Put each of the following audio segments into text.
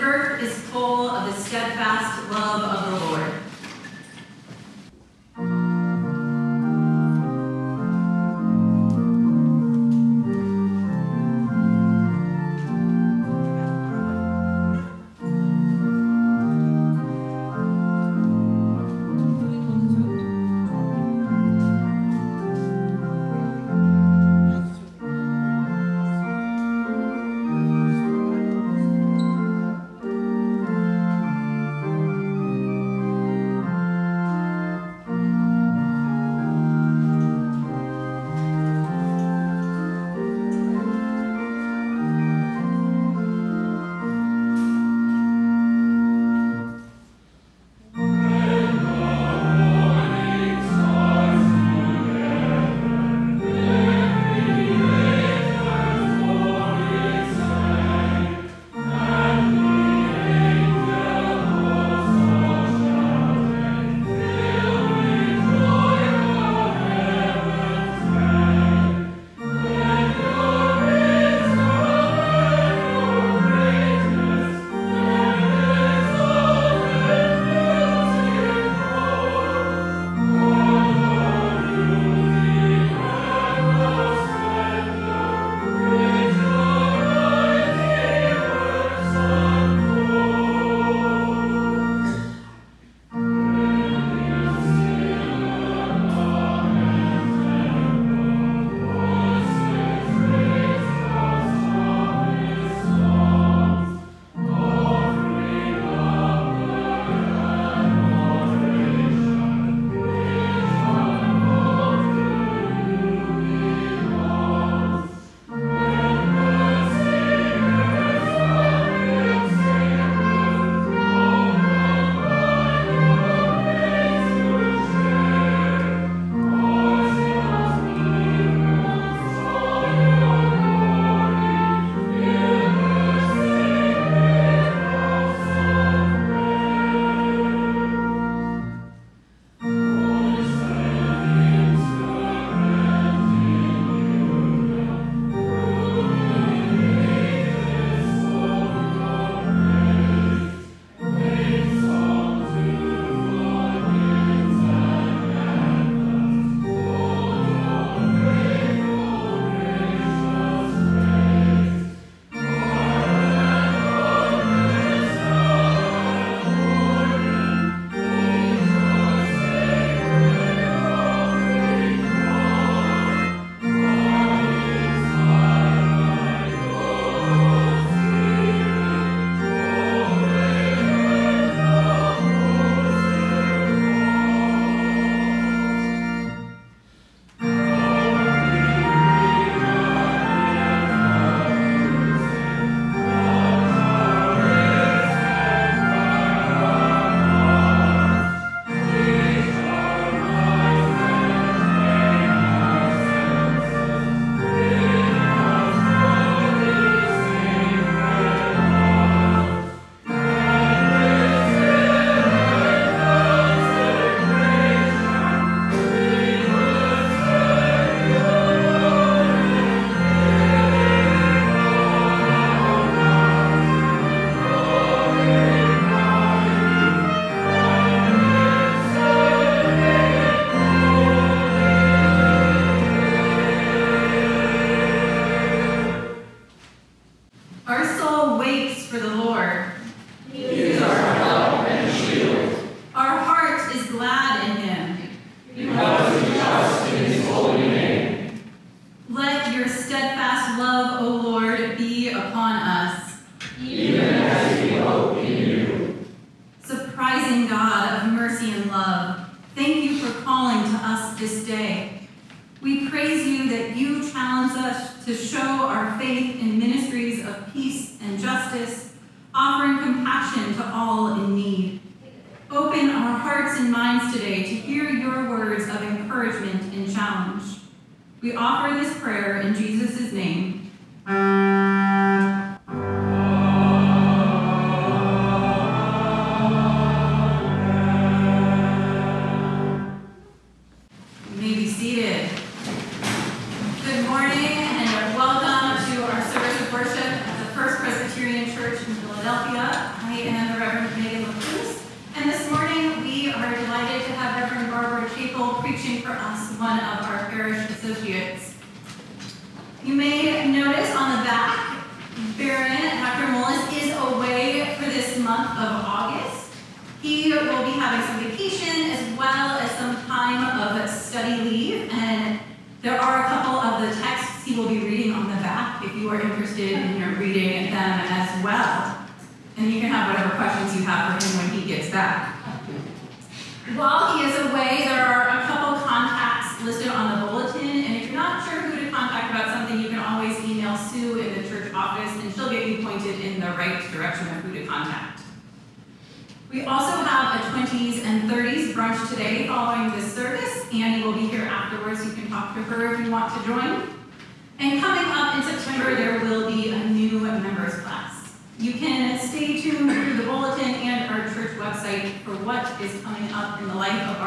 earth is full of the steadfast love of the Lord.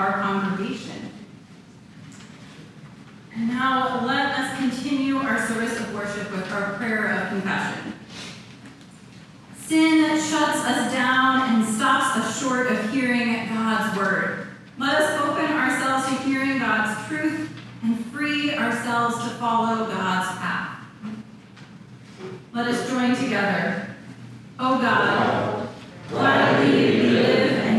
Our congregation. And now let us continue our service of worship with our prayer of confession. Sin shuts us down and stops us short of hearing God's word. Let us open ourselves to hearing God's truth and free ourselves to follow God's path. Let us join together. O oh God, gladly we live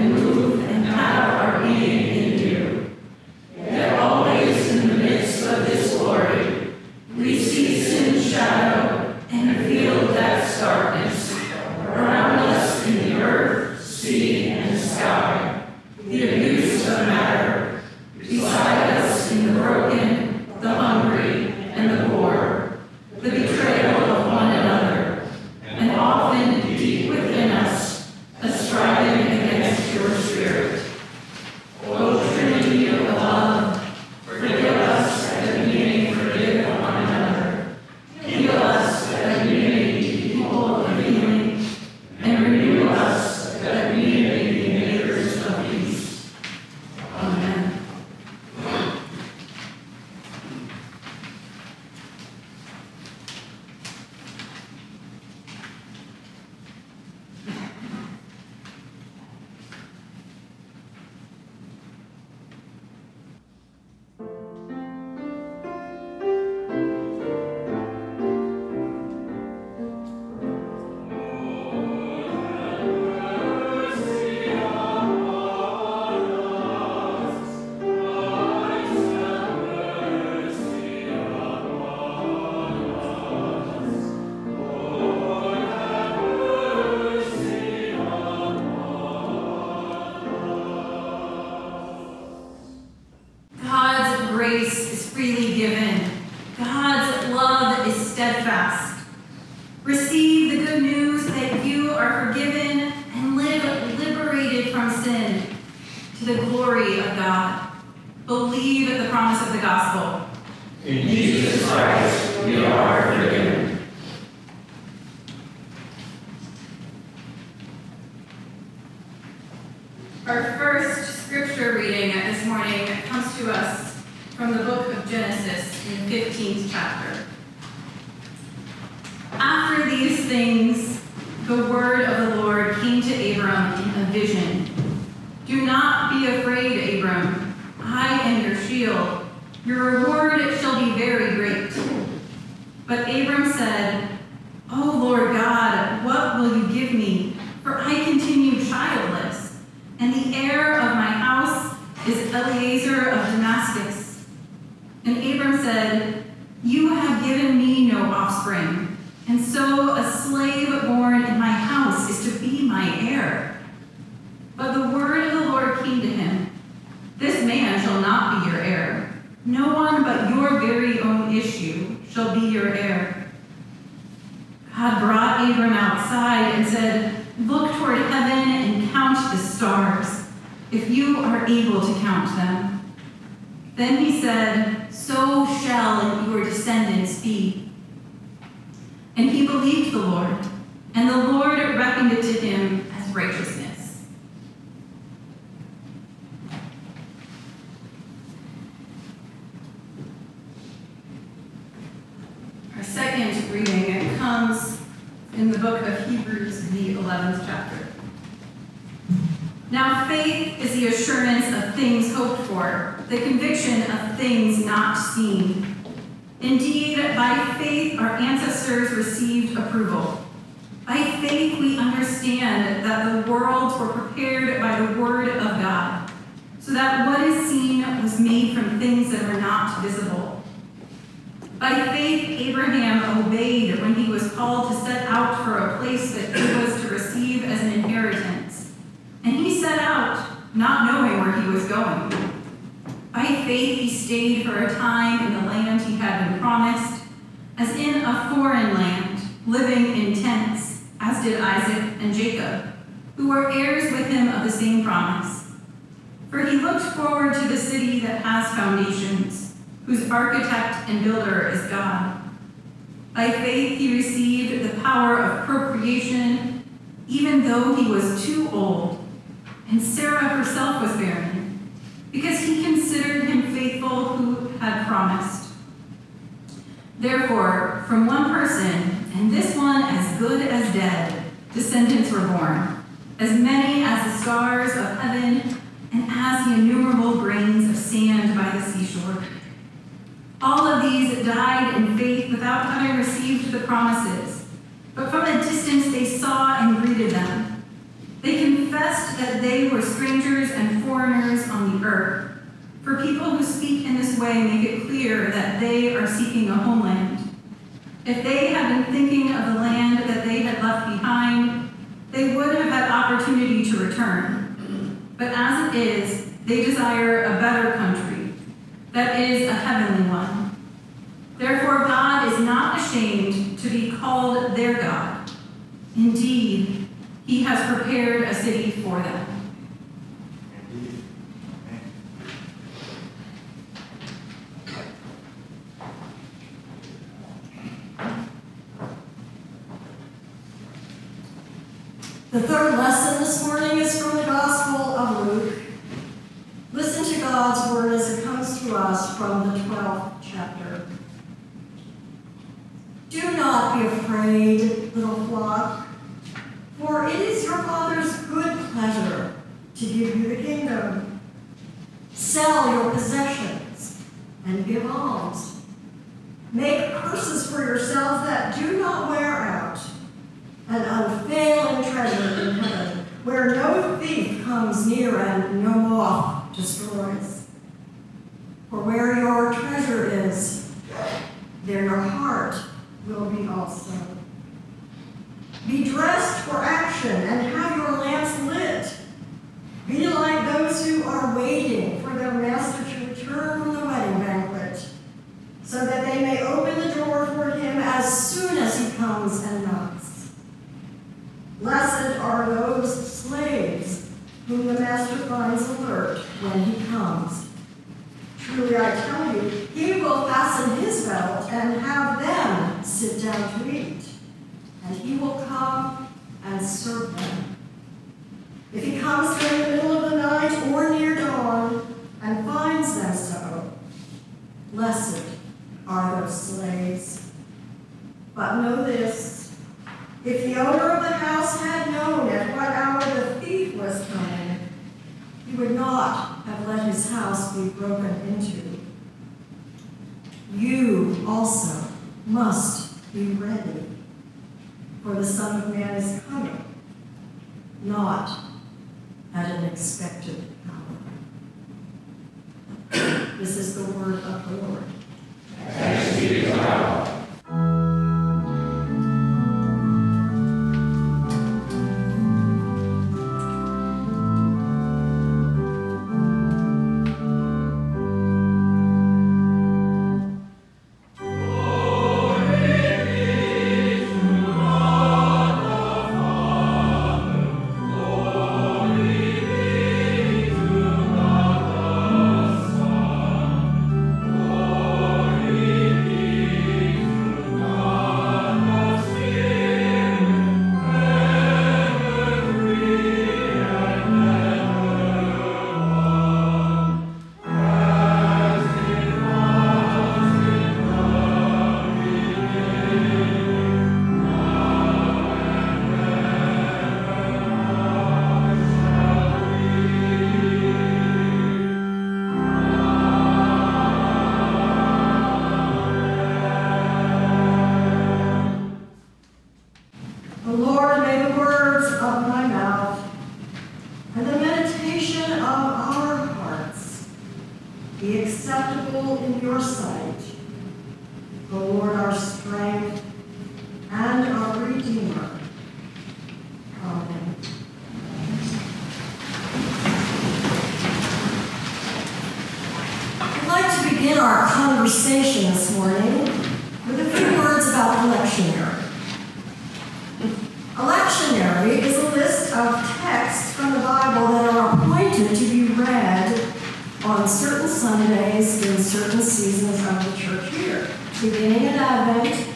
from sin to the glory of God. Believe at the promise of the gospel. In Jesus Christ, we are forgiven. Our first scripture reading this morning comes to us from the book of Genesis in the 15th chapter. After these things, the word of the Lord came to Abram in a vision. Do not be afraid, Abram. I am your shield. Your reward shall be very great. But Abram said, O Lord God, what will you give me? For I continue childless, and the heir of my house is Eliezer of Damascus. And Abram said, You have given me no offspring, and so a slave born in my house is to be my heir. But the word of the Lord came to him This man shall not be your heir. No one but your very own issue shall be your heir. God brought Abram outside and said, Look toward heaven and count the stars, if you are able to count them. Then he said, So shall your descendants be. And he believed the Lord, and the Lord reckoned it to him as righteousness. Our second reading comes in the book of Hebrews, the 11th chapter. Now, faith is the assurance of things hoped for, the conviction of things not seen. Indeed, by faith our ancestors received approval. By faith we understand that the worlds were prepared by the word of God, so that what is seen was made from things that are not visible. By faith Abraham obeyed when he was called to set out for a place that he was to receive as an inheritance. And he set out, not knowing where he was going. By faith he stayed for a time in the land he had been promised, as in a foreign land, living in tents, as did Isaac and Jacob, who were heirs with him of the same promise. For he looked forward to the city that has foundations, whose architect and builder is God. By faith he received the power of procreation, even though he was too old, and Sarah herself was barren, because he considered him faithful who had promised. Therefore, from one person, and this one as good as dead, descendants were born, as many as the stars of heaven and as the innumerable grains of sand by the seashore. All of these died in faith without having received the promises, but from a distance they saw and greeted them. They confessed that they were strangers and foreigners on the earth. For people who speak in this way make it clear that they are seeking a homeland. If they had been thinking of the land that they had left behind, they would have had opportunity to return. But as it is, they desire a better country, that is, a heavenly one. Therefore, God is not ashamed to be called their God. Indeed, He has prepared a city for them. The third lesson this morning is from the Gospel of Luke. Listen to God's word as it comes to us from the 12th chapter. Do not be afraid, little flock, for it is your Father's good pleasure to give you the kingdom. Sell your possessions and give alms. Make purses for yourselves that do not wear out an unfailing treasure in heaven, where no thief comes near and no moth destroys. For where your treasure is, there your heart will be also. Be dressed for action and have your lamps lit. Be like those who are waiting for their master to return from the wedding banquet, so that they may open the door for him as soon as he comes and knocks. Blessed are those slaves whom the master finds alert when he comes. Truly I tell you, he will fasten his belt and have them sit down to eat, and he will come If he comes in the middle of the night or near dawn and finds them so, blessed are those slaves. But know this if the owner of the house had known at what hour the thief was coming, he would not have let his house be broken into. You also must be ready, for the Son of Man is coming, not at an expected hour. This is the word of the Lord. The Lord, may the words of my mouth and the meditation of our hearts be acceptable in your sight, the Lord our strength and our Redeemer. Amen. I'd like to begin our conversation this morning with a few words about the lectionary. Beginning at Advent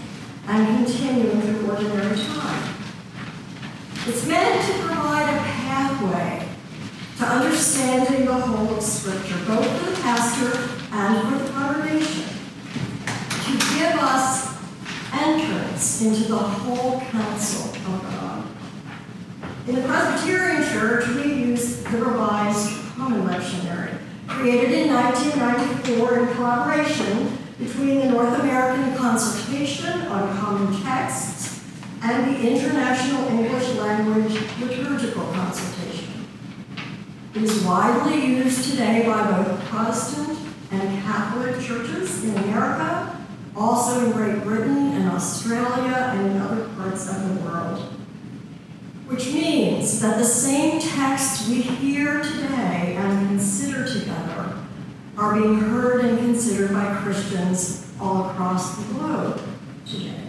and continuing through ordinary time. It's meant to provide a pathway to understanding the whole of Scripture, both for the pastor and for the congregation, to give us entrance into the whole counsel of God. In the Presbyterian Church, we use the Revised Common Lectionary, created in 1994 in collaboration between On Common Texts and the International English Language Liturgical Consultation. It is widely used today by both Protestant and Catholic churches in America, also in Great Britain and Australia and in other parts of the world. Which means that the same texts we hear today and consider together are being heard and considered by Christians all across the globe today.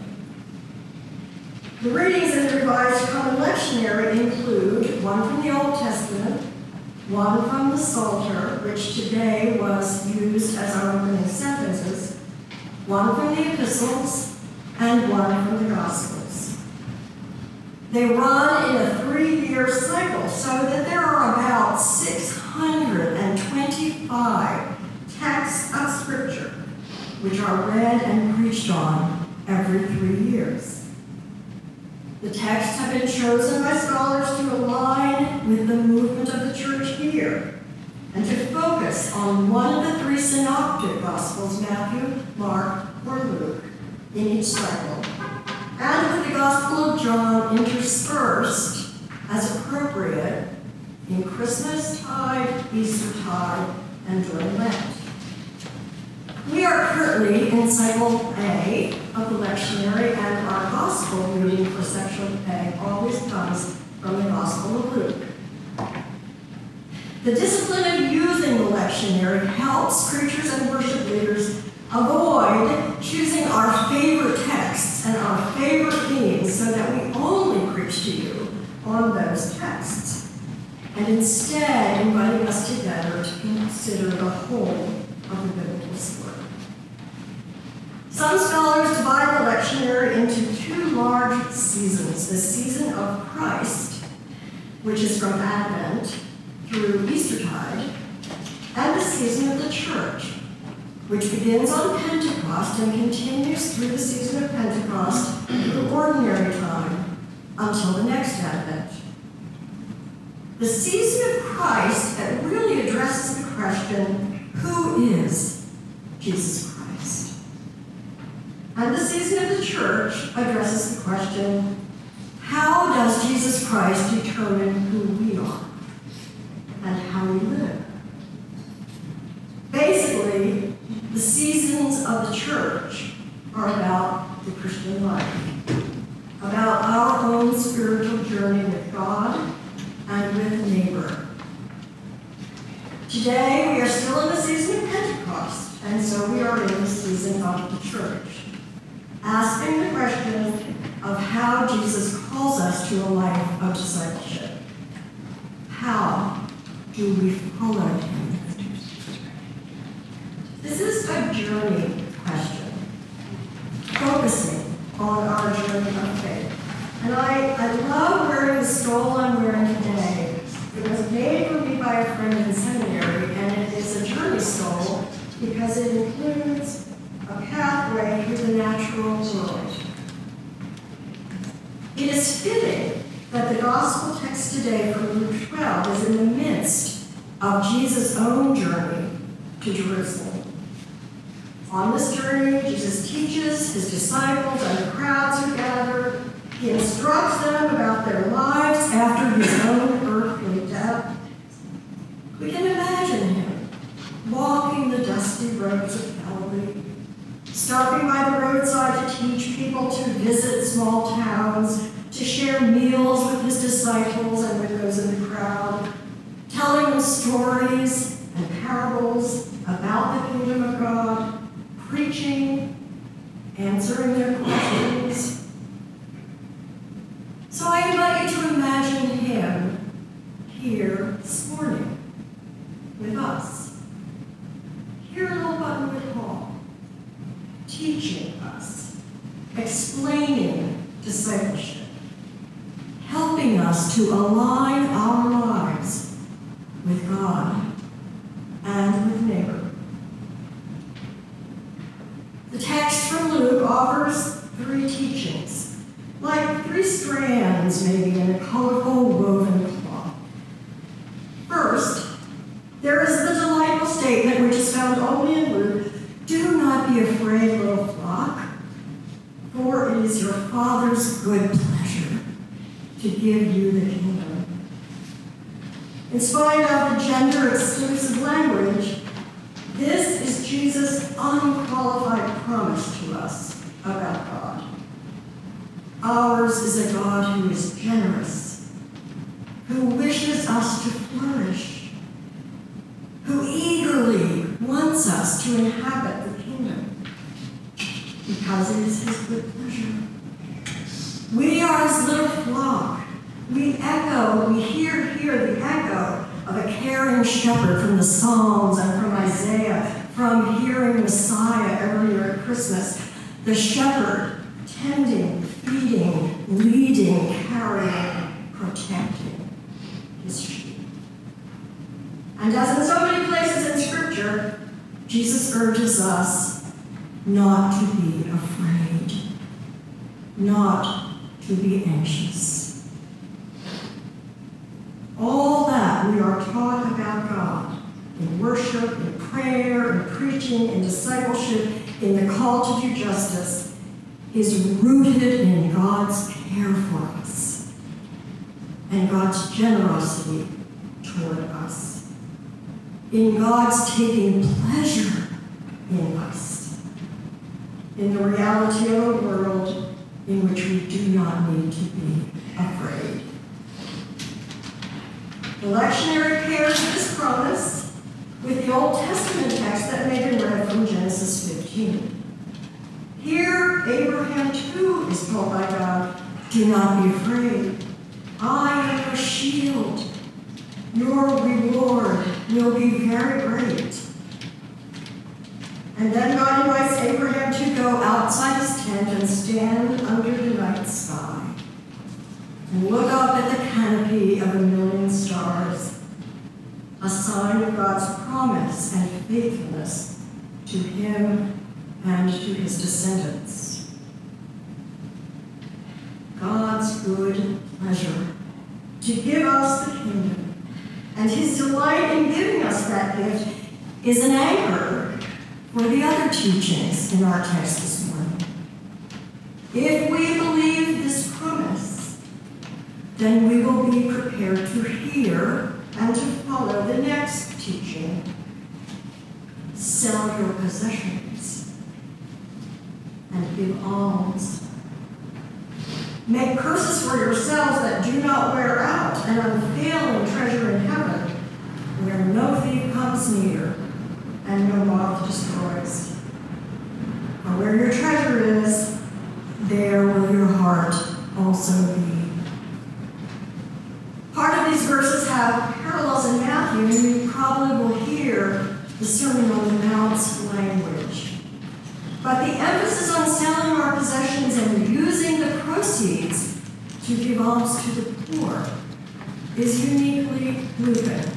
The readings in the Revised Common Lectionary include one from the Old Testament, one from the Psalter, which today was used as our opening sentences, one from the epistles, and one from the Gospels. They run in a three-year cycle so that there are about 625 texts of Scripture which are read and preached on every three years. The texts have been chosen by scholars to align with the movement of the church year and to focus on one of the three synoptic gospels, Matthew, Mark, or Luke, in each cycle, and with the Gospel of John interspersed as appropriate in Christmas tide, Easter tide, and during Lent. We are currently in cycle A of the lectionary, and our gospel reading for section A always comes from the Gospel of Luke. The discipline of using the lectionary helps preachers and worship leaders avoid choosing our favorite texts and our favorite themes so that we only preach to you on those texts, and instead inviting us together to consider the whole of the biblical story. Some scholars divide the lectionary into two large seasons the season of Christ, which is from Advent through Eastertide, and the season of the church, which begins on Pentecost and continues through the season of Pentecost through ordinary time until the next Advent. The season of Christ that really addresses the question who is Jesus Christ? And the season of the church addresses the question how does Jesus Christ determine who we are and how we live? Basically, the seasons of the church are about the Christian life, about our own spiritual journey with God and with neighbor. Today, we are still in the season of Pentecost, and so we are in the season of the church, asking the question of how Jesus calls us to a life of discipleship. How do we follow him? This is a journey question, focusing on our journey of faith. And I, I love wearing the stole I'm wearing today. It was made for me by a friend in and a because it includes a pathway through the natural world. It is fitting that the gospel text today from Luke 12 is in the midst of Jesus' own journey to Jerusalem. On this journey, Jesus teaches his disciples and the crowds who gather. He instructs them about their lives after his own earthly death. We can imagine him walking the dusty roads of faithfully, stopping by the roadside to teach people to visit small towns, to share meals with his disciples and with those in the crowd, telling them stories and parables about the kingdom of God, preaching, answering their questions. So I invite you to imagine him here this morning with us, here in Old Buttonwood Hall, teaching us, explaining discipleship, helping us to align our lives with God and with neighbor. The text from Luke offers three teachings, like three strands maybe in a colorful woven cloth. First, there is the delightful statement which is found only in Luke, do not be afraid, little flock, for it is your Father's good pleasure to give you the kingdom. In spite of the gender exclusive language, this is Jesus' unqualified promise to us about God. Ours is a God who is generous, who wishes us to flourish, who eagerly wants us to inhabit the kingdom because it is his good pleasure. We are his little flock. We echo, we hear here the echo of a caring shepherd from the Psalms and from Isaiah, from hearing Messiah earlier at Christmas. The shepherd tending, feeding, leading, carrying, protecting his sheep. And as in so many places in Scripture, Jesus urges us not to be afraid, not to be anxious. All that we are taught about God in worship, in prayer, in preaching, in discipleship, in the call to do justice is rooted in God's care for us and God's generosity toward us, in God's taking pleasure in us, in the reality of a world in which we do not need to be afraid. The lectionary pairs this promise with the Old Testament text that Megan read from Genesis 15. Here, Abraham too is told by God, Do not be afraid. I am your shield. Your reward will be very great. And then God invites Abraham to go outside his tent and stand under the night sky and look up at the canopy of a million stars, a sign of God's promise and faithfulness to him and to his descendants. God's good pleasure to give us the kingdom and his delight in giving us that gift is an anchor for the other teachings in our text this morning. If we believe this promise, then we will be prepared to hear and to follow the next teaching. Sell your possessions and give alms. Make purses for yourselves that do not wear out, an unfailing treasure in heaven, where no thief comes near and no moth destroys. For where your treasure is, there will your heart also be. Part of these verses have parallels and you probably will hear the Sermon on the Mount's language. But the emphasis on selling our possessions and using the proceeds to give alms to the poor is uniquely Lucan.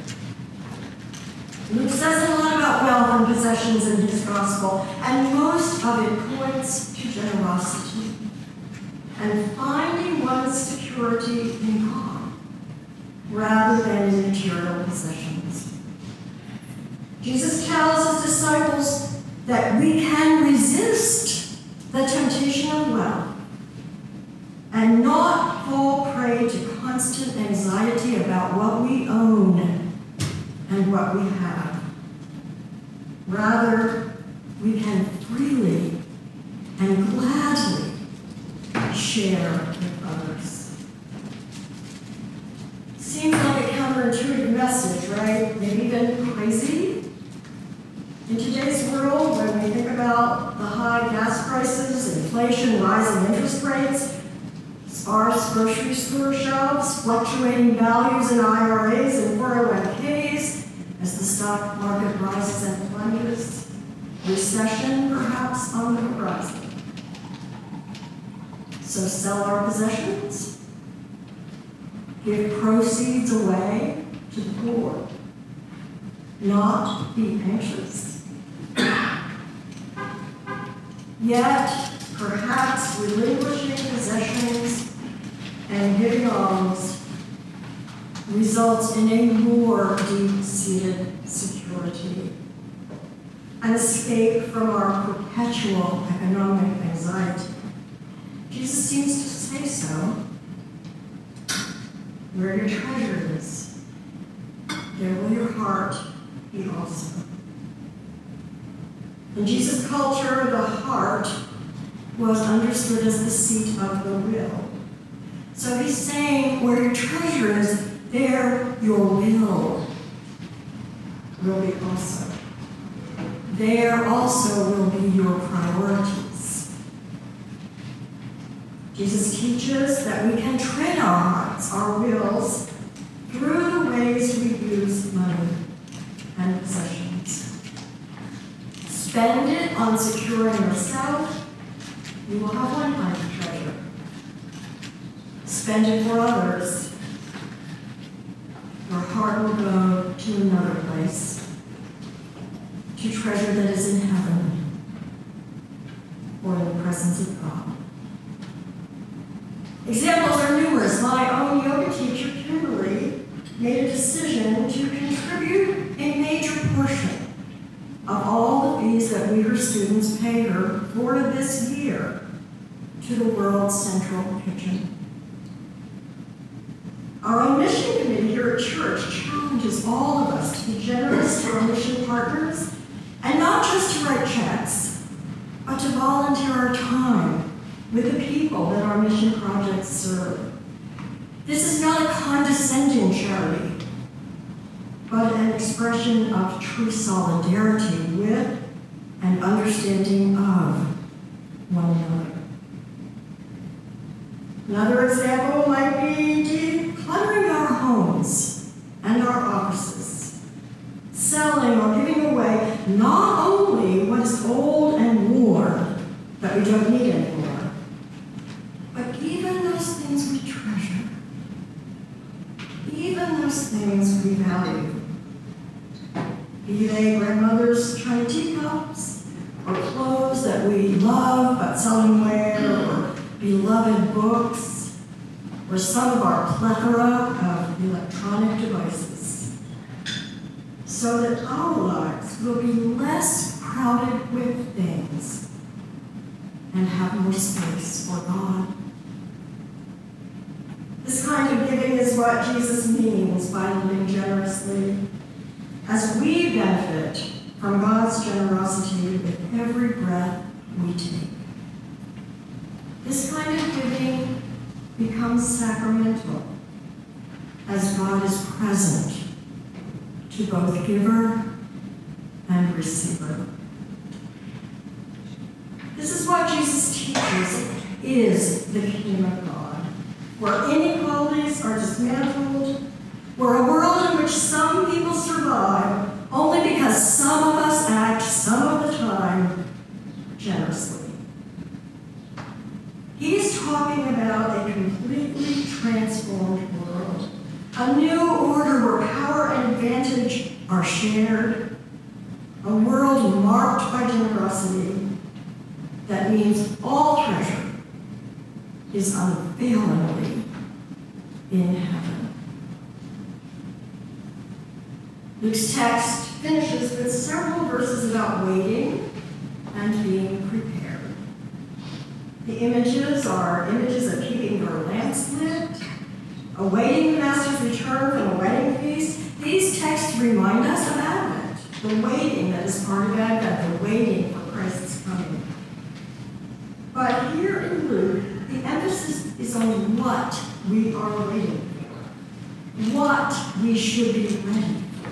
Luke says a lot about wealth and possessions in his gospel, and most of it points to generosity and finding one's security in God rather than in material possessions. Jesus tells his disciples that we can resist the temptation of wealth and not fall prey to constant anxiety about what we own and what we have. Rather, we can freely and gladly share with others. Seems like a counterintuitive message, right? Maybe even crazy. In today's world, when we think about the high gas prices, inflation, rising interest rates, sparse grocery store shelves, fluctuating values in IRAs and 401ks, as the stock market rises and plunges, recession perhaps on the horizon. So sell our possessions, give proceeds away to the poor, not be anxious. Yet, perhaps relinquishing possessions and giving alms results in a more deep-seated security, an escape from our perpetual economic anxiety. Jesus seems to say so. Where your treasure is, there will your heart be also. In Jesus' culture, the heart was understood as the seat of the will. So he's saying, where your treasure is, there your will will be also. There also will be your priorities. Jesus teaches that we can train our hearts, our wills, through the ways we use money and possessions. Spend it on securing yourself, you will have one kind of treasure. Spend it for others, your heart will go to another place, to treasure that is in heaven or in the presence of God. Examples are numerous. My own yoga teacher, Kimberly, made a decision to contribute a major portion of all the fees that we, her students, pay her for this year to the World Central Kitchen. Our own mission committee here at church challenges all of us to be generous to our mission partners and not just to write checks, but to volunteer our time with the people that our mission projects serve. This is not a condescending charity, but an expression of true solidarity with and understanding of one another. Another example might be decluttering our homes and our offices, selling or giving away not only what is old and worn that we don't need anymore, things we treasure, even those things we value. Be they grandmother's china teacups, or clothes that we love but seldom wear, or beloved books, or some of our plethora of electronic devices, so that our lives will be less crowded with things and have more space for God. This kind of giving is what Jesus means by living generously, as we benefit from God's generosity with every breath we take. This kind of giving becomes sacramental as God is present to both giver and receiver. This is what Jesus teaches is the kingdom of God, where inequalities are dismantled, where a world in which some people survive only because some of us act some of the time generously. He's talking about a completely transformed world, a new order where power and advantage are shared, a world marked by generosity that means all treasure is unfailingly in heaven. Luke's text finishes with several verses about waiting and being prepared. The images are images of keeping your lamps lit, awaiting the Master's return from a wedding feast. These texts remind us of Advent, the waiting that is part of Advent, the waiting for Christ's coming. But here in Luke, the emphasis is on what we are waiting for, what we should be ready for.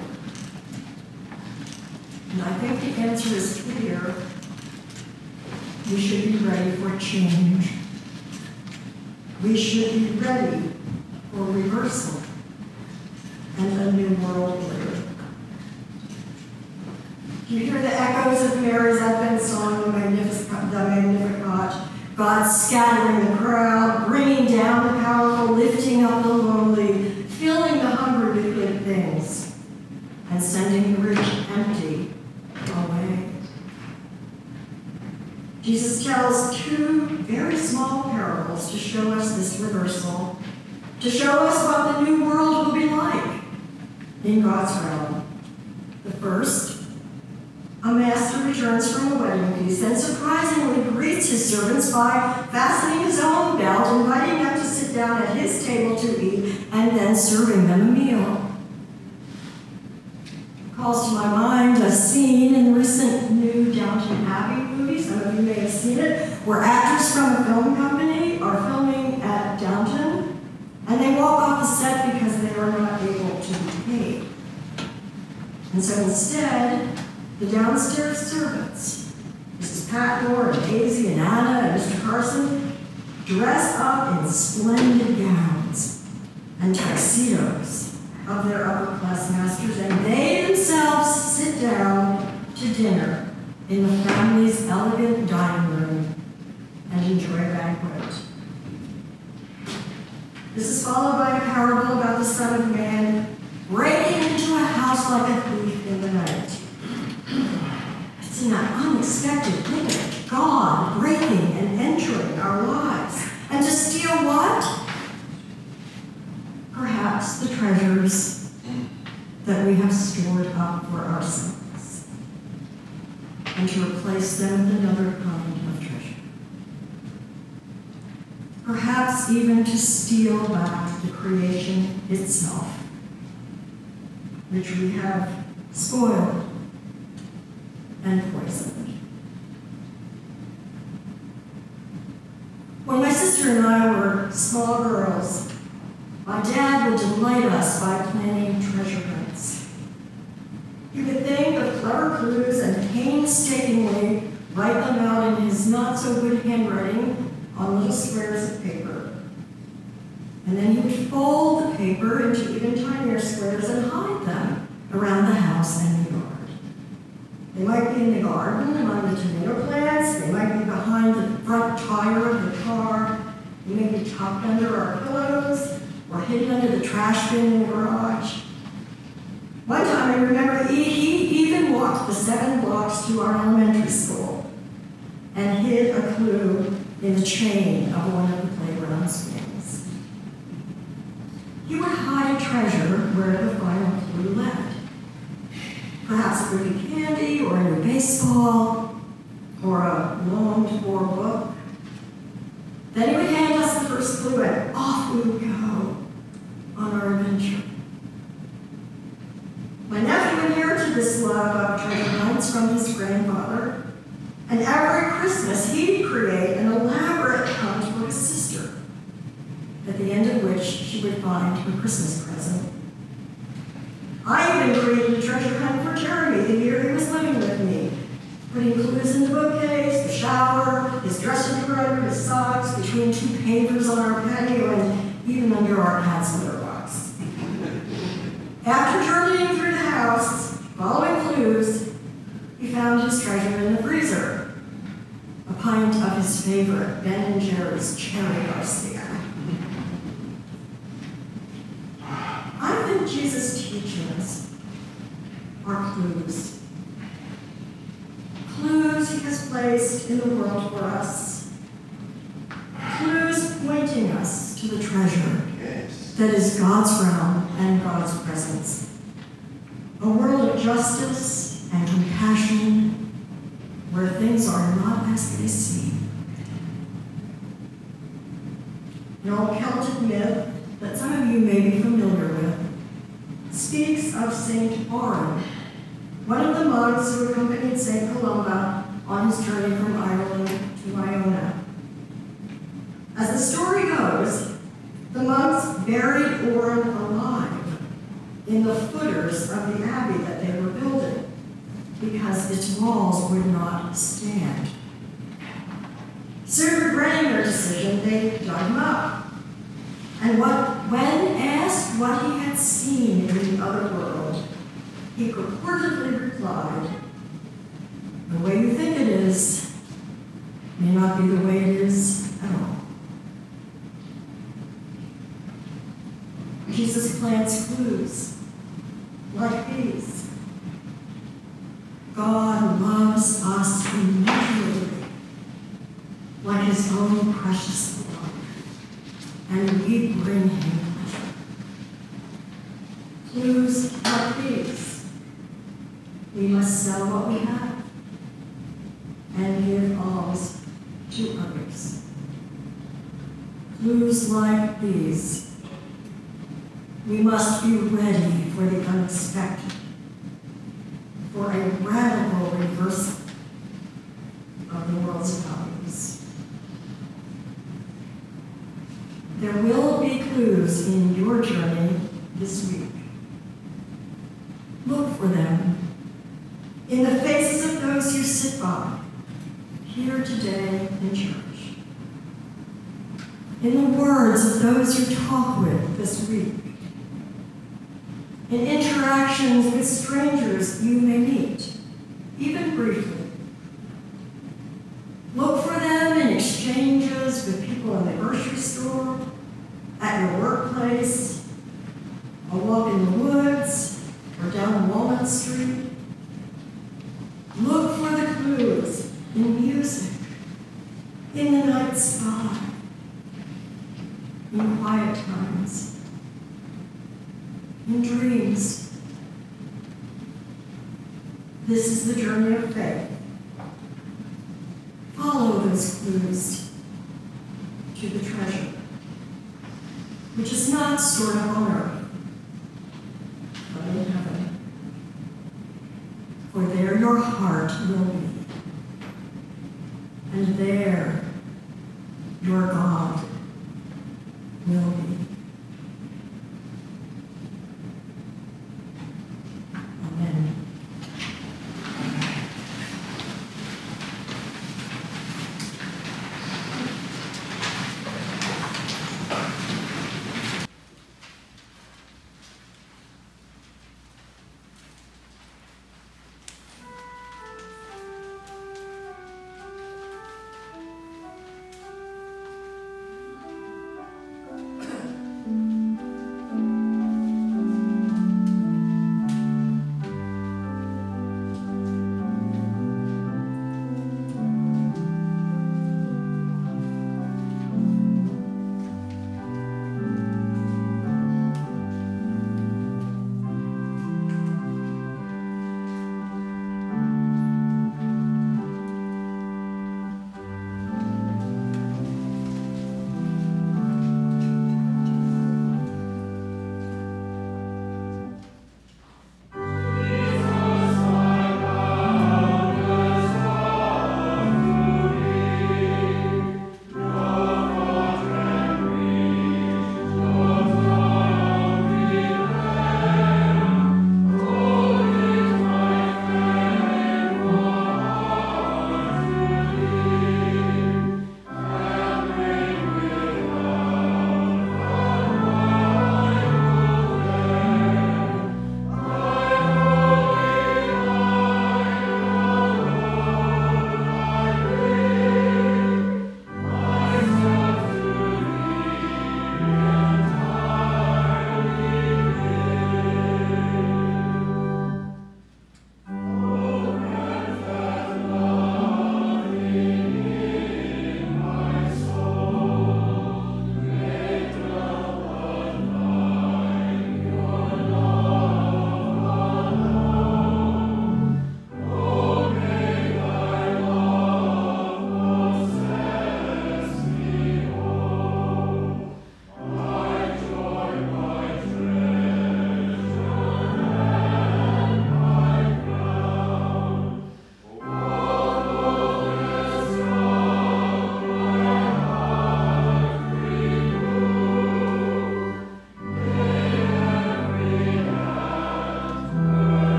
And I think the answer is clear. We should be ready for change. We should be ready for reversal and a new world order. Do you hear the echoes of Mary's Advent song, the Magnificat? God scattering the crowd, bringing down lifting up the lowly, filling the hungry with good things, and sending the rich empty away. Jesus tells two very small parables to show us this reversal, to show us what the new world will be like in God's realm. The first, returns from a wedding feast and surprisingly greets his servants by fastening his own belt, inviting them to sit down at his table to eat, and then serving them a meal. It Calls to my mind a scene in the recent new Downton Abbey movie, some of you may have seen it, where actors from a film company are filming at Downton, and they walk off the set because they are not able to be paid. And so instead, the downstairs servants, Mrs. Patmore and Daisy and Anna and Mr. Carson, dress up in splendid gowns and tuxedos of their upper class masters, and they themselves sit down to dinner in the family's elegant dining room and enjoy a banquet. This is followed by a parable about the Son of Man breaking into a house like a thief in the night. It's an unexpected thing God breaking and entering our lives. And to steal what? Perhaps the treasures that we have stored up for ourselves. And to replace them with another kind of treasure. Perhaps even to steal back the creation itself, which we have spoiled and poisoned. When my sister and I were small girls, my dad would delight us by planning treasure hunts. He would think of clever clues and painstakingly write them out in his not so good handwriting on little squares of paper. And then he would fold the paper into even tinier squares and hide them around the house and. They might be in the garden among the tomato plants. They might be behind the front tire of the car. They may be tucked under our pillows or hidden under the trash bin in the garage. One time I remember he, he even walked the seven blocks to our elementary school and hid a clue in the chain of one of the playground swings. He would hide a treasure where the final clue led. Perhaps a of candy, or a new baseball, or a longed for book. Then he would hand us the first clue, and off we would go on our adventure. My nephew inherited this love of treasure hunts from his grandfather, and every Christmas he'd create an elaborate hunt for his sister, at the end of which she would find her Christmas present. I even created a treasure hunt for Jeremy the year he was living with me, putting clues in the bookcase, the shower, his dressing drawer his socks, between two pavers on our patio, and even under our cat's litter box. After journeying through the house, following clues, he found his treasure in the freezer, a pint of his favorite Ben and Jerry's Cherry Garcia. I think Jesus' teachings are clues. Clues he has placed in the world for us. Clues pointing us to the treasure Yes. that is God's realm and God's presence. A world of justice and compassion where things are not as they seem. An old Celtic myth that some of you may be familiar with speaks of Saint Oran, one of the monks who accompanied Saint Columba on his journey from Ireland to Iona. As the story goes, the monks buried Oran alive in the footers of the abbey that they were building because its walls would not stand. Soon regretting their decision, they dug him up. And what, when asked what he had seen in the other world, he purportedly replied, The way you think it is may not be the way it is at all. Jesus plants clues like these. God loves us immeasurably, like his own precious blood, and we bring him pleasure. Clues like these. We must sell what we have and give alms to others. Clues like these. We must be ready for the unexpected, for a radical reversal of the world's values. There will be clues in your journey this week. Look for them in the faces of those you sit by, here today in church, in the words of those you talk with this week, in interactions with strangers you may meet, even briefly. Look for them in exchanges with people in the grocery store, at your workplace, a walk in the woods, or down Walnut Street. Look for the clues in music, in the night sky, in quiet times, in dreams. This is the journey of faith. Follow those clues to the treasure, which is not earth, but in heaven. For there your heart will be, and there your God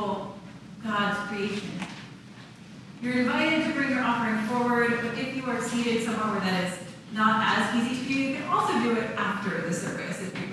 people God's creation. You're invited to bring your offering forward, but if you are seated somewhere where that is not as easy to do, you can also do it after the service if you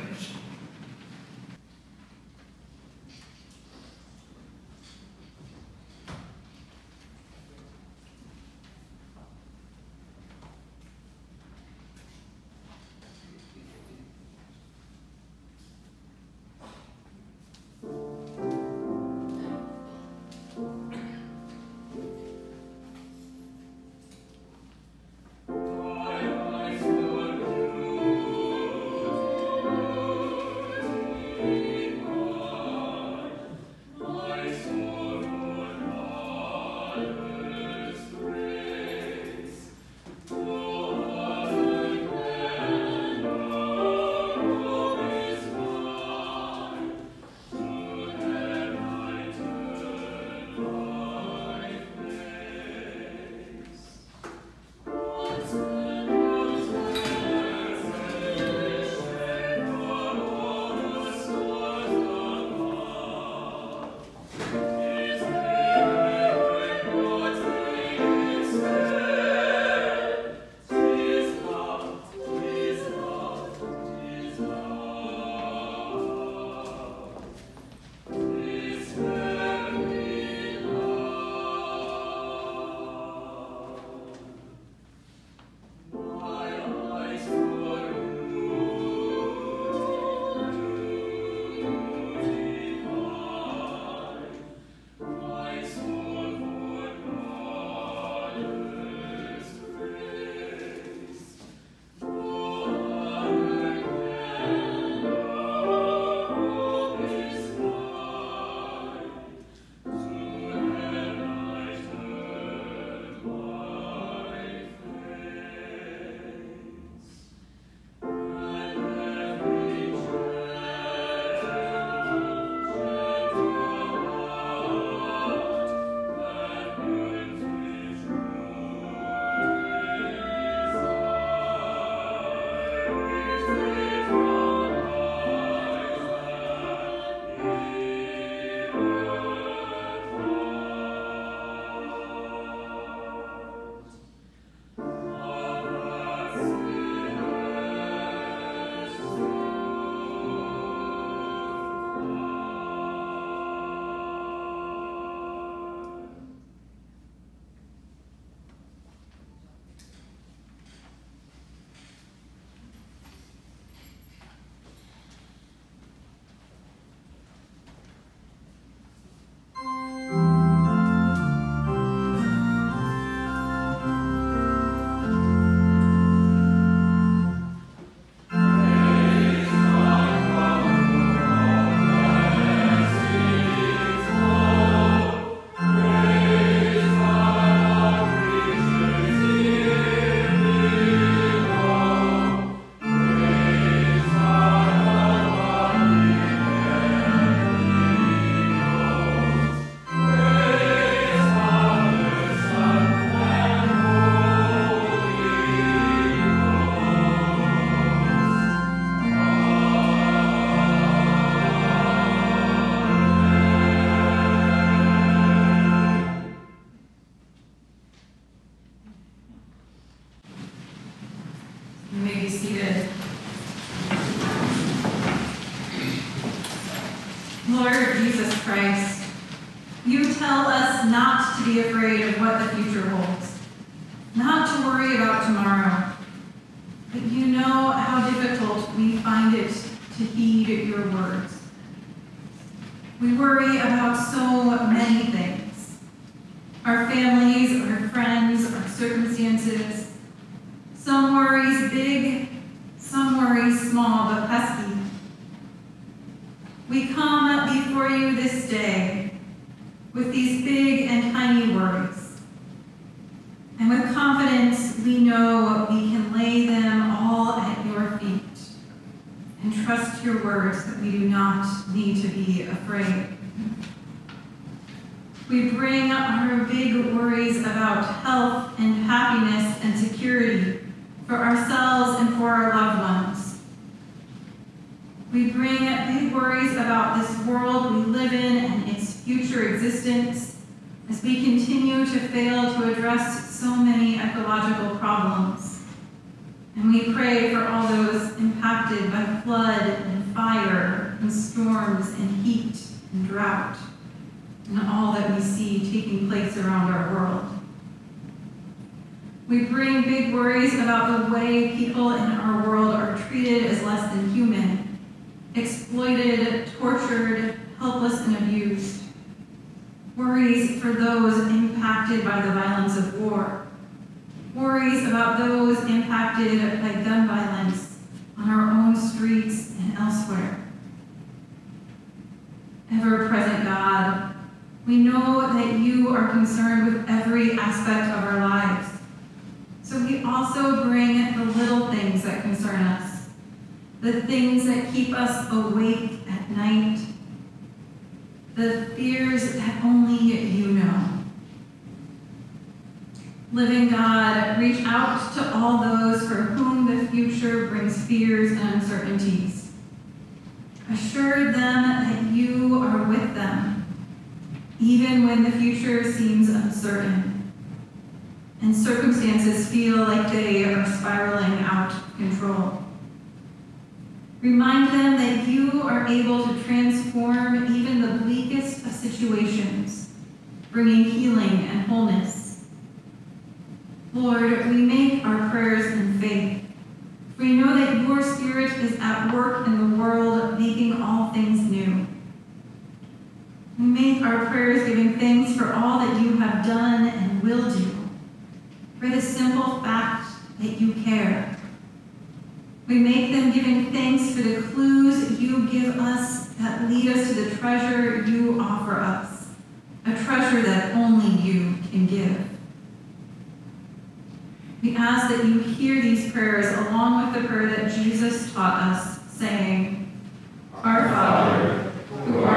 storms and heat and drought and all that we see taking place around our world. We bring big worries about the way people in our world are treated as less than human, exploited, tortured, helpless, and abused. Worries for those impacted by the violence of war. Worries about those impacted by gun violence on our own streets and elsewhere. Ever present God, we know that you are concerned with every aspect of our lives. So we also bring the little things that concern us, the things that keep us awake at night, the fears that only you know. Living God, reach out to all those for whom the future brings fears and uncertainties. Assure them that you are with them, even when the future seems uncertain and circumstances feel like they are spiraling out of control. Remind them that you are able to transform even the bleakest of situations, bringing healing and wholeness. Lord, we make our prayers in faith. We know that your Spirit is at work in the world, making all things new. We make our prayers giving thanks for all that you have done and will do, for the simple fact that you care. We make them giving thanks for the clues you give us that lead us to the treasure you offer us, a treasure that only you can give. Ask that you hear these prayers along with the prayer that Jesus taught us, saying, Our Father, who art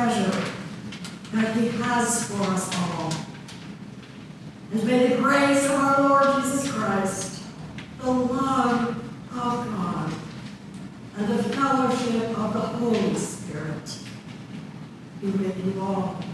treasure that He has for us all. And may the grace of our Lord Jesus Christ, the love of God, and the fellowship of the Holy Spirit be with you all.